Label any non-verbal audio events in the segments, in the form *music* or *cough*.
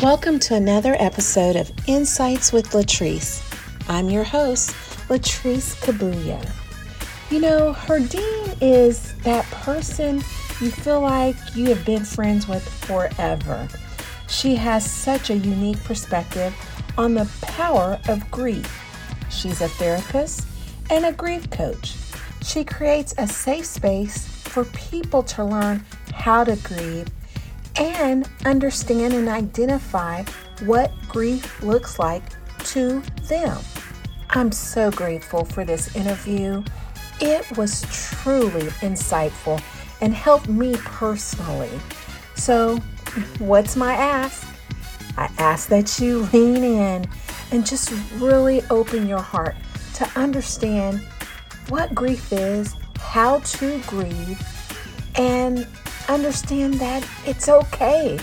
Welcome to another episode of Insights with Latrice. I'm your host, Latrice Kabuya. You know, Herdine is that person you feel like you have been friends with forever. She has such a unique perspective on the power of grief. She's a therapist and a grief coach. She creates a safe space for people to learn how to grieve and understand and identify what grief looks like to them. I'm so grateful for this interview. It was truly insightful and helped me personally. So, what's my ask? I ask that you *laughs* lean in and just really open your heart to understand what grief is, how to grieve, and understand that it's okay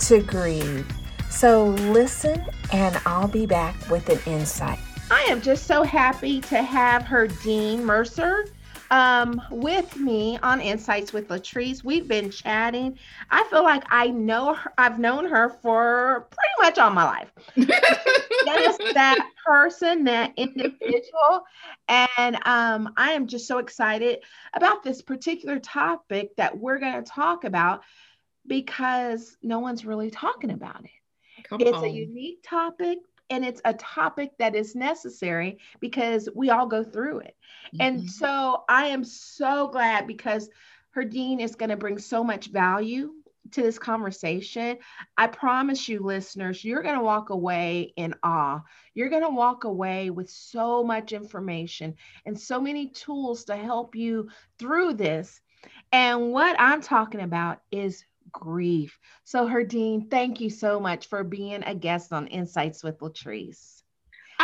to grieve. So listen, and I'll be back with an insight. I am just so happy to have Herdine Mercier um, with me on Insights with Latrice. We've been chatting. I feel like I know her, I've known her for pretty much all my life. *laughs* that is that person, that individual. And um, I am just so excited about this particular topic that we're going to talk about because no one's really talking about it. Come it's on. a unique topic and it's a topic that is necessary because we all go through it. Mm-hmm. And so I am so glad because Herdine is going to bring so much value to this conversation. I promise you, listeners, you're going to walk away in awe. You're going to walk away with so much information and so many tools to help you through this. And what I'm talking about is grief. So, Herdine, thank you so much for being a guest on Insights with Latrice.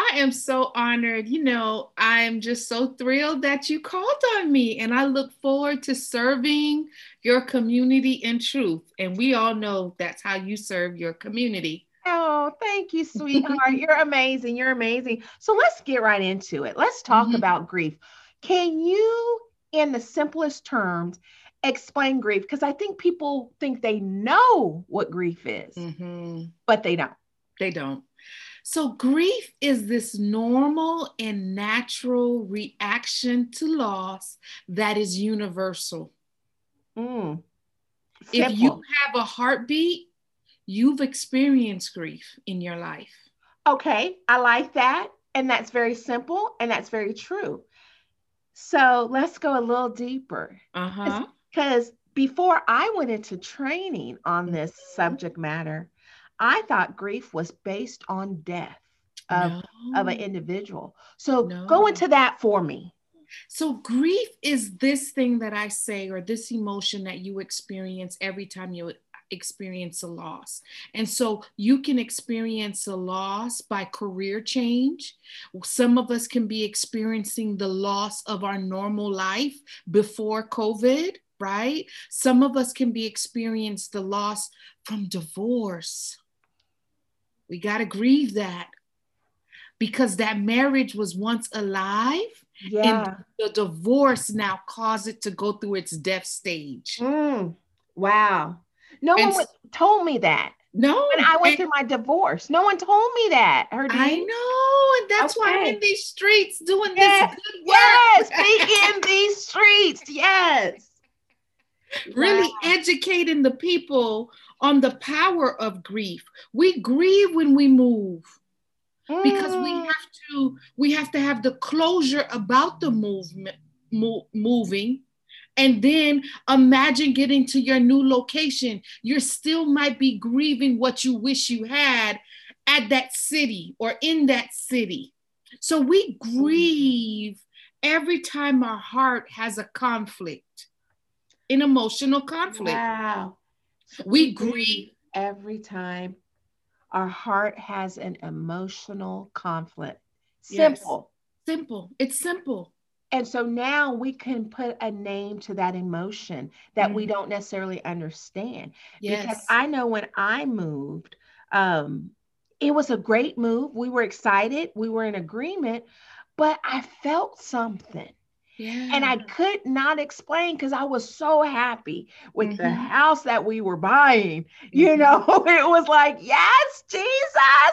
I am so honored. You know, I'm just so thrilled that you called on me, and I look forward to serving your community in truth. And we all know that's how you serve your community. Oh, thank you, *laughs* sweetheart. You're amazing. You're amazing. So let's get right into it. Let's talk mm-hmm. about grief. Can you, in the simplest terms, explain grief because I think people think they know what grief is, mm-hmm. but they don't. They don't. So, grief is this normal and natural reaction to loss that is universal. Mm. If you have a heartbeat, you've experienced grief in your life. Okay, I like that. And that's very simple and that's very true. So let's go a little deeper. Uh-huh. Because before I went into training on this subject matter, I thought grief was based on death of, no. of an individual. So no. go into that for me. So, grief is this thing that I say, or this emotion that you experience every time you experience a loss. And so you can experience a loss by career change. Some of us can be experiencing the loss of our normal life before COVID right? Some of us can be experienced the loss from divorce. We got to grieve that because that marriage was once alive yeah. and the divorce now caused it to go through its death stage. Mm, wow. No and one told me that. No, when I went through my divorce, no one told me that. Herdine. I know, and that's okay. why I'm in these streets doing yes. this good work. Yes, be *laughs* in these streets. Yes really wow. educating the people on the power of grief. We grieve when we move because we mm. have to we have to have the closure about the movement mo- moving and then imagine getting to your new location you still might be grieving what you wish you had at that city or in that city so we grieve every time our heart has a conflict an emotional conflict. Wow. We grieve every time our heart has an emotional conflict. Simple. Yes. Simple. It's simple. And so now we can put a name to that emotion that mm-hmm. we don't necessarily understand. Yes. Because I know when I moved, um, it was a great move. We were excited, we were in agreement, but I felt something. Yeah. And I could not explain because I was so happy with mm-hmm. the house that we were buying. You mm-hmm. know, *laughs* it was like, yes, Jesus.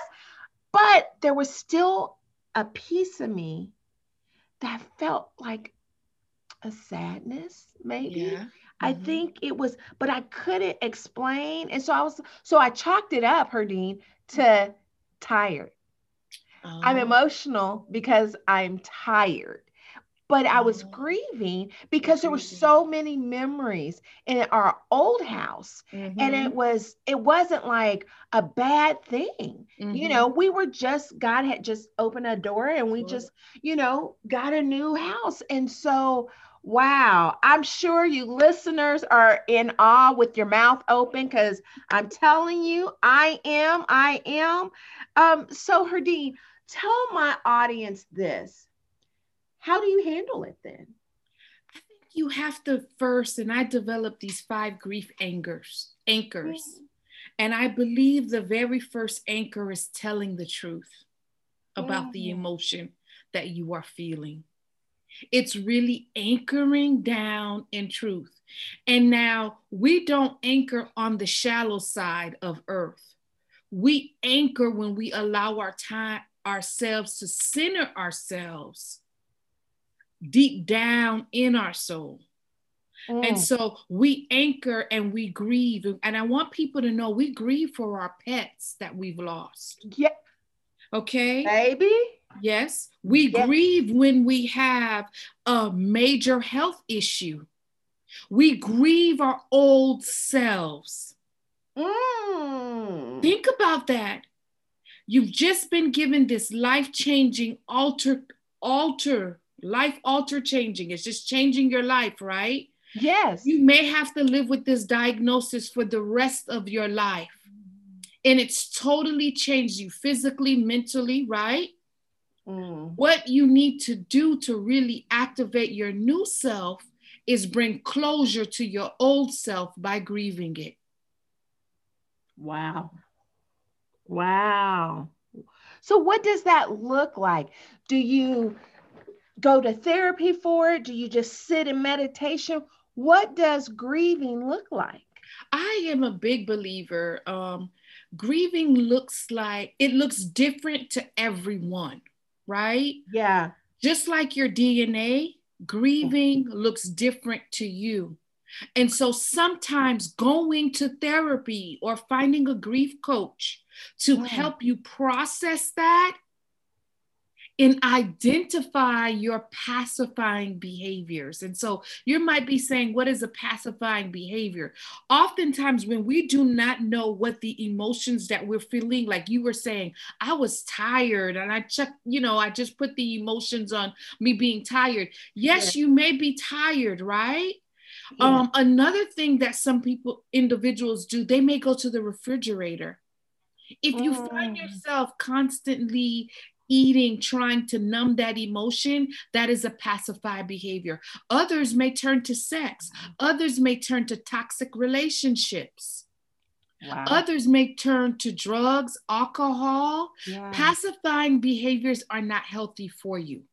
But there was still a piece of me that felt like a sadness, maybe. Yeah. I mm-hmm. think it was, but I couldn't explain. And so I was, so I chalked it up, Herdine, to tired. Oh. I'm emotional because I'm tired but I was oh. grieving because there were so many memories in our old house mm-hmm. and it mm-hmm. was it wasn't like a bad thing mm-hmm. you know we were just God had just opened a door and we just you know got a new house and so wow I'm sure you listeners are in awe with your mouth open cuz I'm telling you I am I am um so Herdine tell my audience this how do you handle it then? I think you have to first, and I developed these five grief anchors, anchors. Mm-hmm. And I believe the very first anchor is telling the truth about mm-hmm. the emotion that you are feeling. It's really anchoring down in truth. And now we don't anchor on the shallow side of earth. We anchor when we allow our time ourselves to center ourselves deep down in our soul. Mm. And so we anchor and we grieve. And I want people to know we grieve for our pets that we've lost. Yeah. Okay. Baby. Yes. We yes. grieve when we have a major health issue. We grieve our old selves. Mm. Think about that. You've just been given this life changing, alter, alter life alter changing. It's just changing your life, right? Yes. You may have to live with this diagnosis for the rest of your life. And it's totally changed you physically, mentally, right? Mm. What you need to do to really activate your new self is bring closure to your old self by grieving it. Wow. Wow. So, what does that look like? Do you go to therapy for it? Do you just sit in meditation? What does grieving look like? I am a big believer. Um, grieving looks like it looks different to everyone, right? Yeah. Just like your DNA, grieving looks different to you. And so sometimes going to therapy or finding a grief coach to mm. help you process that and identify your pacifying behaviors. And so you might be saying, What is a pacifying behavior? Oftentimes, when we do not know what the emotions that we're feeling, like you were saying, I was tired and I checked, you know, I just put the emotions on me being tired. Yes, yeah. you may be tired, right? Yeah. Um, another thing that some people, individuals do, they may go to the refrigerator. If you mm. find yourself constantly eating, trying to numb that emotion, that is a pacified behavior. Others may turn to sex, others may turn to toxic relationships. Wow. Others may turn to drugs, alcohol. Yeah. Pacifying behaviors are not healthy for you.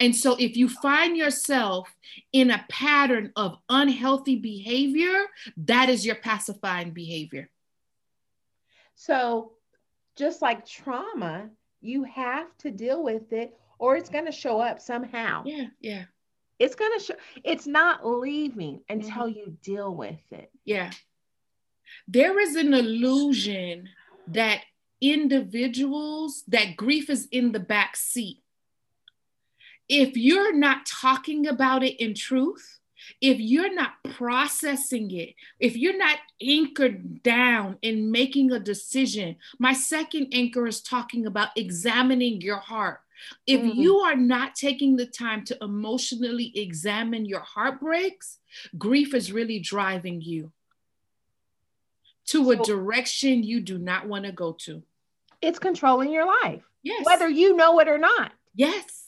And so, if you find yourself in a pattern of unhealthy behavior, that is your pacifying behavior. So, just like trauma, you have to deal with it or it's going to show up somehow. Yeah, yeah. It's going to show, it's not leaving until mm-hmm. you deal with it. Yeah. There is an illusion that individuals, that grief is in the back seat. If you're not talking about it in truth, if you're not processing it, if you're not anchored down in making a decision, my second anchor is talking about examining your heart. If mm-hmm. you are not taking the time to emotionally examine your heartbreaks, grief is really driving you to so, a direction you do not want to go to. It's controlling your life. Yes. Whether you know it or not. Yes.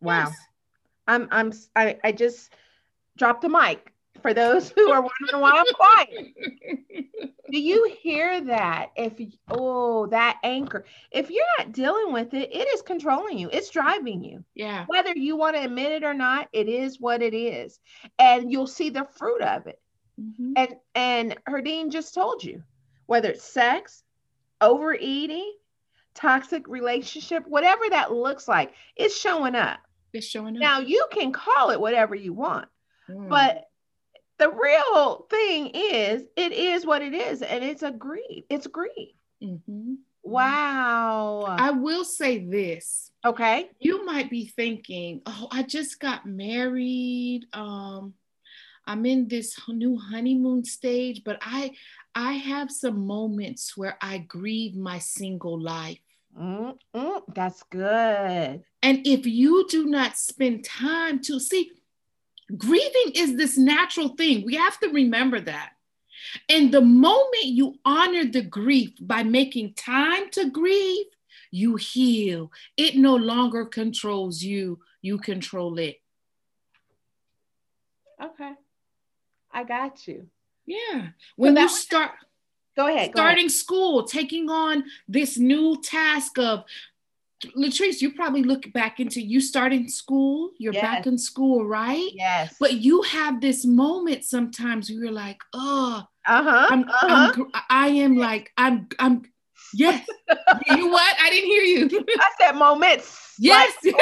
Wow. Yes. I'm I'm I, I just dropped the mic for those *laughs* who are wondering why I'm quiet. Do you hear that? If oh that anchor, if you're not dealing with it, it is controlling you. It's driving you. Yeah. Whether you want to admit it or not, it is what it is, and you'll see the fruit of it. Mm-hmm. And and Herdine just told you whether it's sex, overeating, toxic relationship, whatever that looks like, it's showing up. It's showing up. Now you can call it whatever you want, mm. but the real thing is it is what it is, and it's a grief. It's grief. Mm-hmm. Wow. I will say this. Okay. You might be thinking, oh, I just got married. Um, I'm in this new honeymoon stage, but I I have some moments where I grieve my single life. Mm that's good. And if you do not spend time to see, grieving is this natural thing. We have to remember that. And the moment you honor the grief by making time to grieve, you heal. It no longer controls you, you control it. Okay. I got you. Yeah. When so you start go ahead. Starting go ahead. school, taking on this new task of Latrice, you probably look back into you starting school, you're yes. back in school, right? Yes. But you have this moment sometimes where you're like, oh, uh-huh, I'm, uh-huh. I'm, I am like, I'm, I'm, yes. *laughs* you what? I didn't hear you. I said moments. Yes. *laughs* Like,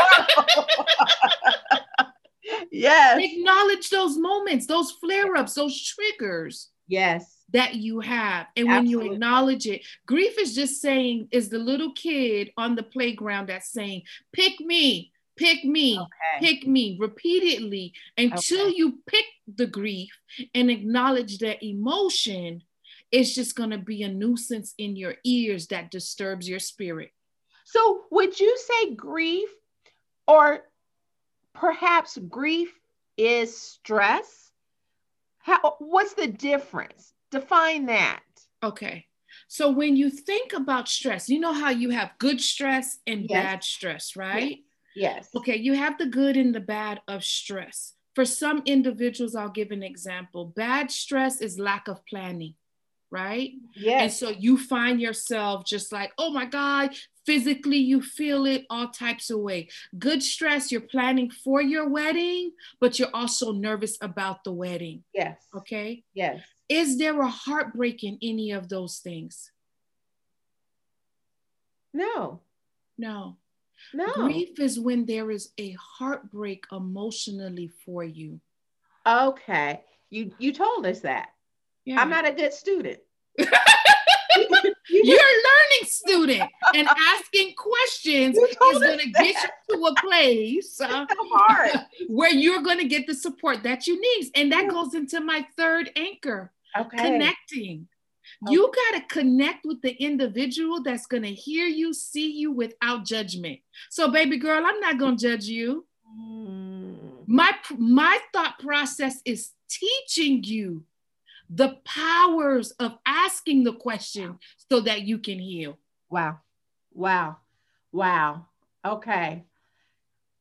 *laughs* yes. Acknowledge those moments, those flare ups, those triggers. Yes that you have. And when you acknowledge it, grief is just saying, is the little kid on the playground that's saying, pick me, pick me, okay. pick me repeatedly until okay. you pick the grief and acknowledge that emotion. It's just going to be a nuisance in your ears that disturbs your spirit. So, would you say grief or perhaps grief is stress? How, what's the difference? Define that. Okay. So when you think about stress, you know how you have good stress and yes. bad stress, right? Yes. Okay, you have the good and the bad of stress. For some individuals, I'll give an example. Bad stress is lack of planning, right? Yes. And so you find yourself just like, oh my God, physically you feel it all types of way. Good stress, you're planning for your wedding, but you're also nervous about the wedding. Yes. Okay. Yes. Is there a heartbreak in any of those things? No. No. No. Grief is when there is a heartbreak emotionally for you. Okay. You you told us that. Yeah. I'm not a good student. *laughs* You're a learning student and asking questions is going to get you to a place uh, *laughs* where you're going to get the support that you need. And that goes into my third anchor okay. connecting. Okay. You got to connect with the individual that's going to hear you, see you without judgment. So, baby girl, I'm not going to judge you. Mm. My, my thought process is teaching you the powers of asking the question so that you can heal. Wow. Wow. Wow. Okay.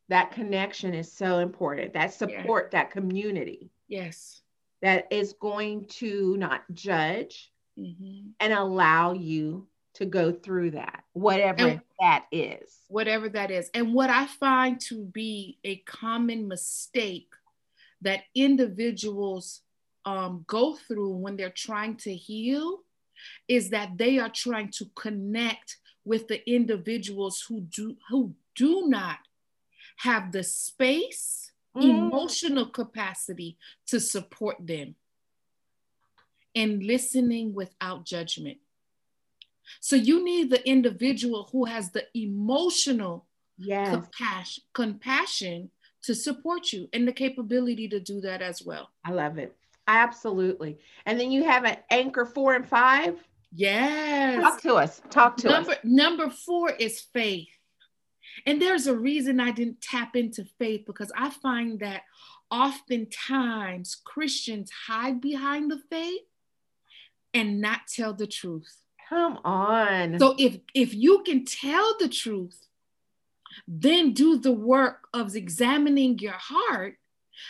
That connection is so important. That support, yeah. that community. Yes that is going to not judge mm-hmm. and allow you to go through that, whatever and that is. Whatever that is. And what I find to be a common mistake that individuals um, go through when they're trying to heal is that they are trying to connect with the individuals who do who do not have the space mm. emotional capacity to support them, and listening without judgment. So you need the individual who has the emotional yes. compassion, compassion to support you and the capability to do that as well. I love it. Absolutely. And then you have an anchor four and five. Yes. Talk to us. Talk to number, us. Number four is faith. And there's a reason I didn't tap into faith because I find that oftentimes Christians hide behind the faith and not tell the truth. Come on. So if if you can tell the truth, then do the work of examining your heart,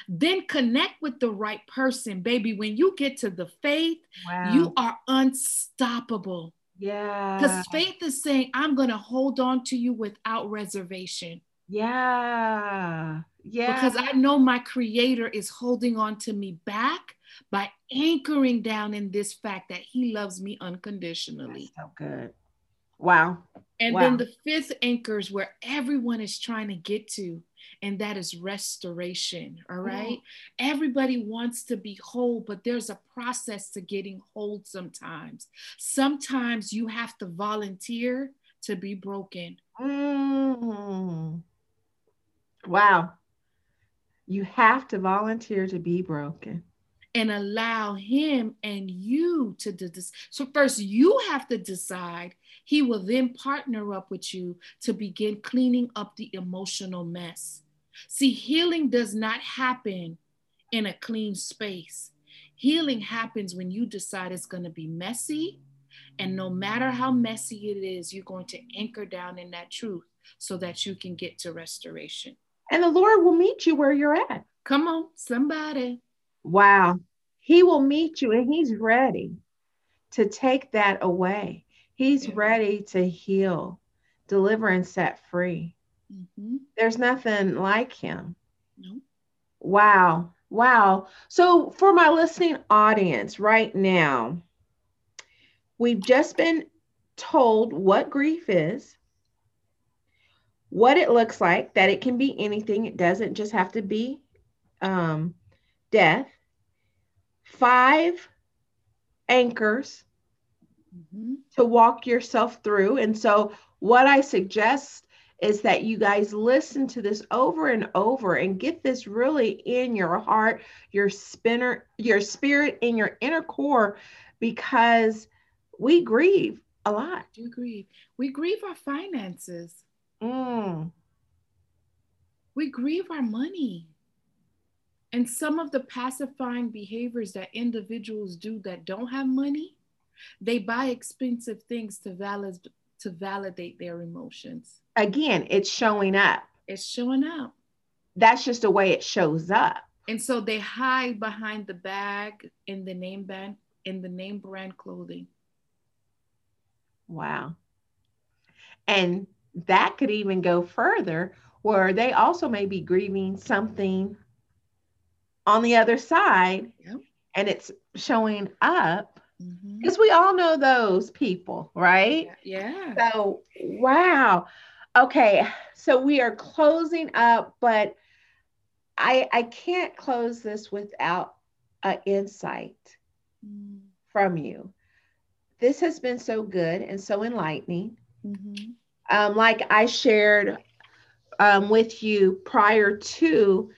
then connect with the right person, baby. When you get to the faith, wow. you are unstoppable. Yeah. Because faith is saying, I'm going to hold on to you without reservation. Yeah. Yeah. Because I know my creator is holding on to me back by anchoring down in this fact that he loves me unconditionally. That's so good. Wow. And wow. then the fifth anchor is where everyone is trying to get to, and that is restoration. All right. Everybody wants to be whole, but there's a process to getting whole sometimes. Sometimes you have to volunteer to be broken. Mm. Wow. You have to volunteer to be broken and allow him and you to do this. So first you have to decide. He will then partner up with you to begin cleaning up the emotional mess. See, healing does not happen in a clean space. Healing happens when you decide it's going to be messy. And no matter how messy it is, you're going to anchor down in that truth so that you can get to restoration. And the Lord will meet you where you're at. Come on, somebody. Wow. He will meet you and he's ready to take that away. He's yeah. ready to heal, deliver, and set free. Mm-hmm. There's nothing like him. No. Wow. Wow. So, for my listening audience right now, we've just been told what grief is, what it looks like, that it can be anything, it doesn't just have to be um, death five anchors mm-hmm. to walk yourself through. And so, what I suggest is that you guys listen to this over and over and get this really in your heart, your spinner, your spirit, in your inner core, because we grieve a lot. We grieve. We grieve our finances. Mm. We grieve our money. And some of the pacifying behaviors that individuals do that don't have money, they buy expensive things to valid to validate their emotions. Again, it's showing up. It's showing up. That's just the way it shows up. And so they hide behind the bag in the name brand in the name brand clothing. Wow. And that could even go further where they also may be grieving something on the other side yep. and it's showing up because mm-hmm. we all know those people, right? Yeah. So, wow. Okay, so we are closing up, but I I can't close this without an insight mm. from you. This has been so good and so enlightening. Mm-hmm. Um, like I shared um, with you prior to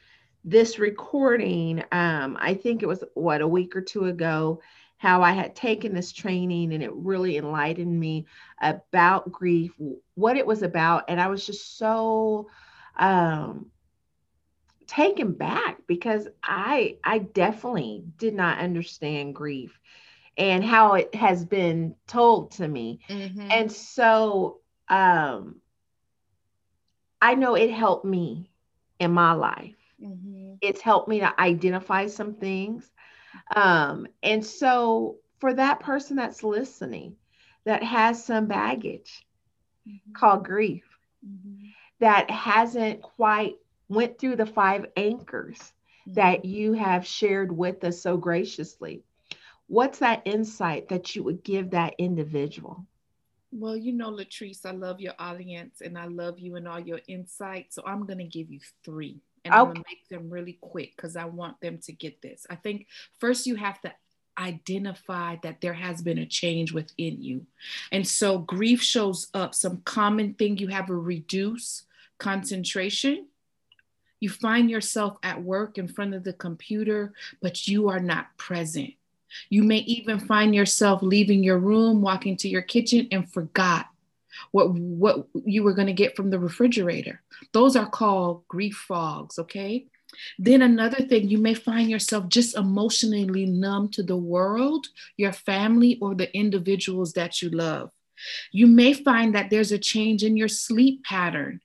this recording, um, I think it was what a week or two ago, how I had taken this training and it really enlightened me about grief, what it was about. And I was just so um, taken back because I I definitely did not understand grief and how it has been told to me. Mm-hmm. And so um, I know it helped me in my life. Mm-hmm. It's helped me to identify some things. Um, and so, for that person that's listening that has some baggage mm-hmm. called grief, mm-hmm. that hasn't quite went through the five anchors that mm-hmm. you have shared with us so graciously, what's that insight that you would give that individual? Well, you know, Latrice, I love your audience and I love you and all your insights. So I'm going to give you three and okay. I'm gonna make them really quick because I want them to get this. I think first you have to identify that there has been a change within you. And so grief shows up. Some common thing you have a reduced concentration. You find yourself at work in front of the computer, but you are not present. You may even find yourself leaving your room, walking to your kitchen, and forgot what what you were going to get from the refrigerator. Those are called grief fogs, okay? Then another thing, you may find yourself just emotionally numb to the world, your family, or the individuals that you love. You may find that there's a change in your sleep pattern.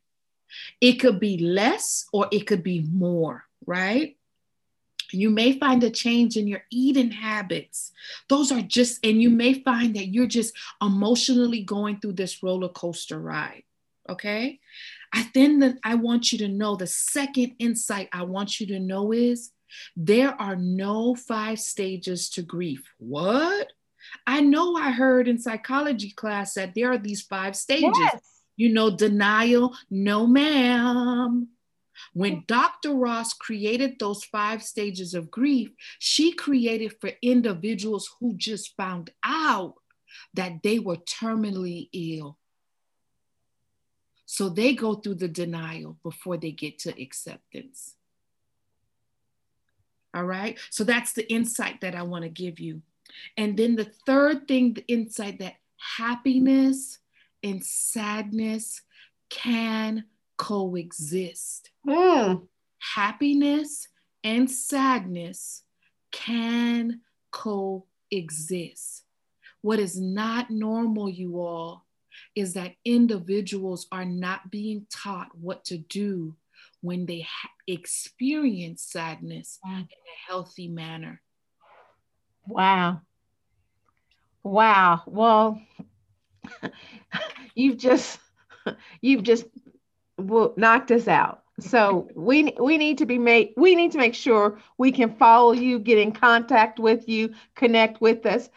It could be less or it could be more, right? You may find a change in your eating habits. Those are just, and you may find that you're just emotionally going through this roller coaster ride. Okay. I then that I want you to know the second insight I want you to know is There are no five stages to grief. What? I know I heard in psychology class that there are these five stages. Yes. You know, denial, no, ma'am. When Dr. Ross created those five stages of grief, she created for individuals who just found out that they were terminally ill. So they go through the denial before they get to acceptance. All right. So that's the insight that I want to give you. And then the third thing, the insight that happiness and sadness can coexist. Mm. Happiness and sadness can coexist. What is not normal, you all, is that individuals are not being taught what to do when they ha- experience sadness in a healthy manner. Wow. Wow. Well, *laughs* you've just *laughs* you've just knocked us out. So we we need to be made we need to make sure we can follow you, get in contact with you, connect with us.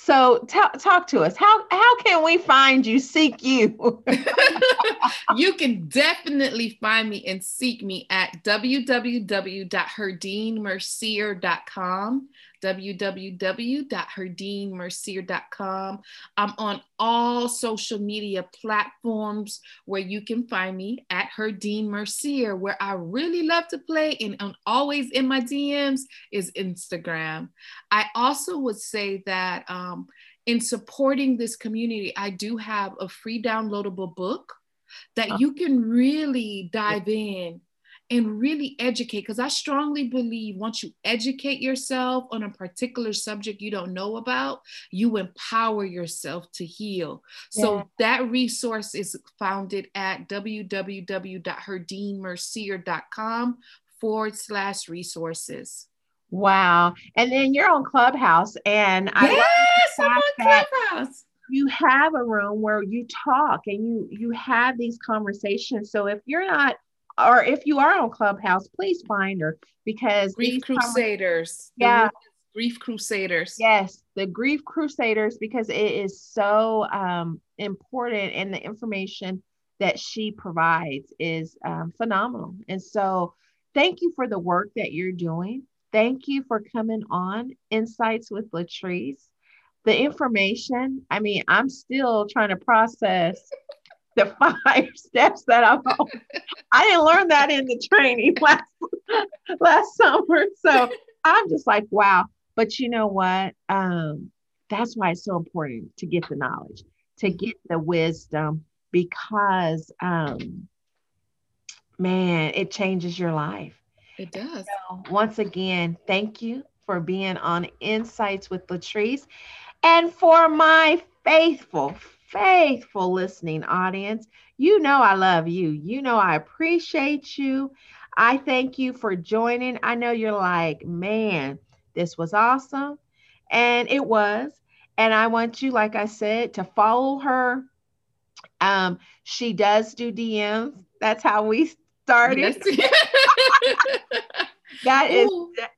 So t- talk to us. How how can we find you, seek you? *laughs* you can definitely find me and seek me at www.herdinemercier.com www.herdinemercier.com. I'm on all social media platforms where you can find me at Herdine Mercier, where I really love to play and, and always in my DMs is Instagram. I also would say that um, in supporting this community, I do have a free downloadable book that you can really dive in and really educate because I strongly believe once you educate yourself on a particular subject you don't know about, you empower yourself to heal. Yeah. So that resource is founded at www.herdinemercier.com forward slash resources. Wow. And then you're on Clubhouse and I yes, I'm on Clubhouse. You have a room where you talk and you you have these conversations. So if you're not or if you are on Clubhouse, please find her because Grief Crusaders. Yeah. Grief Crusaders. Yes, the Grief Crusaders, because it is so um, important and the information that she provides is um, phenomenal. And so, thank you for the work that you're doing. Thank you for coming on Insights with Latrice. The information, I mean, I'm still trying to process the *laughs* five steps that I'm on. I didn't learn that in the training *laughs* last last summer. So I'm just like, wow. But you know what? Um, that's why it's so important to get the knowledge, to get the wisdom, because um, man, it changes your life. It does. So once again, thank you for being on Insights with Latrice. And for my faithful, faithful listening audience. You know I love you. You know I appreciate you. I thank you for joining. I know you're like, man, this was awesome. And it was. And I want you, like I said, to follow her. Um, she does do DMs. That's how we started. Yes. *laughs* *laughs* that is that,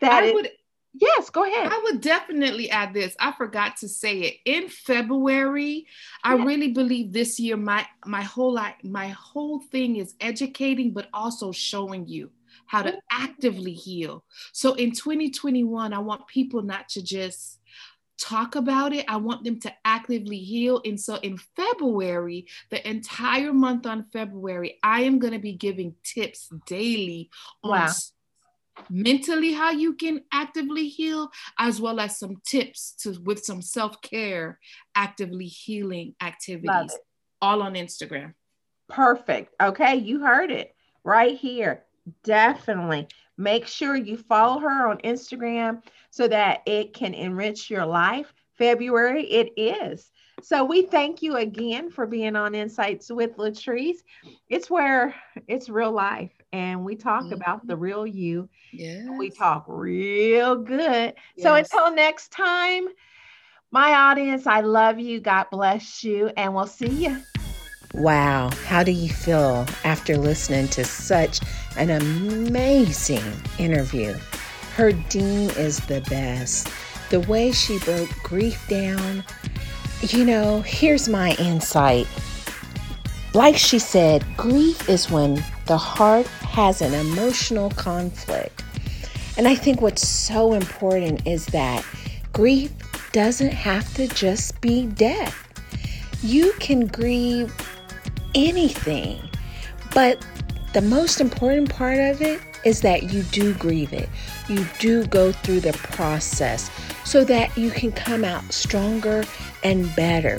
that is, would Yes, go ahead. I would definitely add this. I forgot to say it. In February, I really believe this year my my whole my whole thing is educating but also showing you how to mm-hmm. actively heal. So in 2021, I want people not to just talk about it. I want them to actively heal. And so in February, the entire month on February, I am going to be giving tips daily on wow mentally how you can actively heal as well as some tips to with some self-care actively healing activities all on instagram. Perfect. Okay you heard it right here. Definitely. Make sure you follow her on instagram so that it can enrich your life. February it is. So we thank you again for being on insights with latrice. It's where it's real life and we talk mm-hmm. about the real you. Yeah. We talk real good. Yes. So until next time, my audience, I love you. God bless you, and we'll see you. Wow, how do you feel after listening to such an amazing interview? Herdine is the best. The way she broke grief down, you know, here's my insight. Like she said, grief is when the heart has an emotional conflict. And I think what's so important is that grief doesn't have to just be death. You can grieve anything, but the most important part of it is that you do grieve it. You do go through the process so that you can come out stronger and better.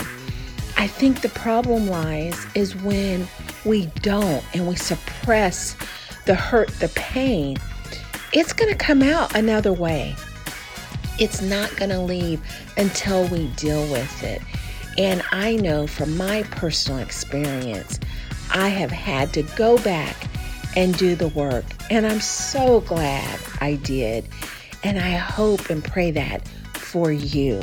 I think the problem lies is when we don't and we suppress the hurt, the pain. It's going to come out another way. It's not going to leave until we deal with it. And I know from my personal experience, I have had to go back and do the work. And I'm so glad I did. And I hope and pray that for you.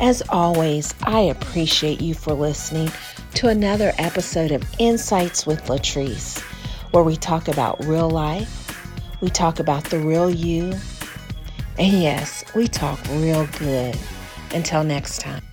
As always, I appreciate you for listening to another episode of Insights with Latrice, where we talk about real life, we talk about the real you, and yes, we talk real good. Until next time.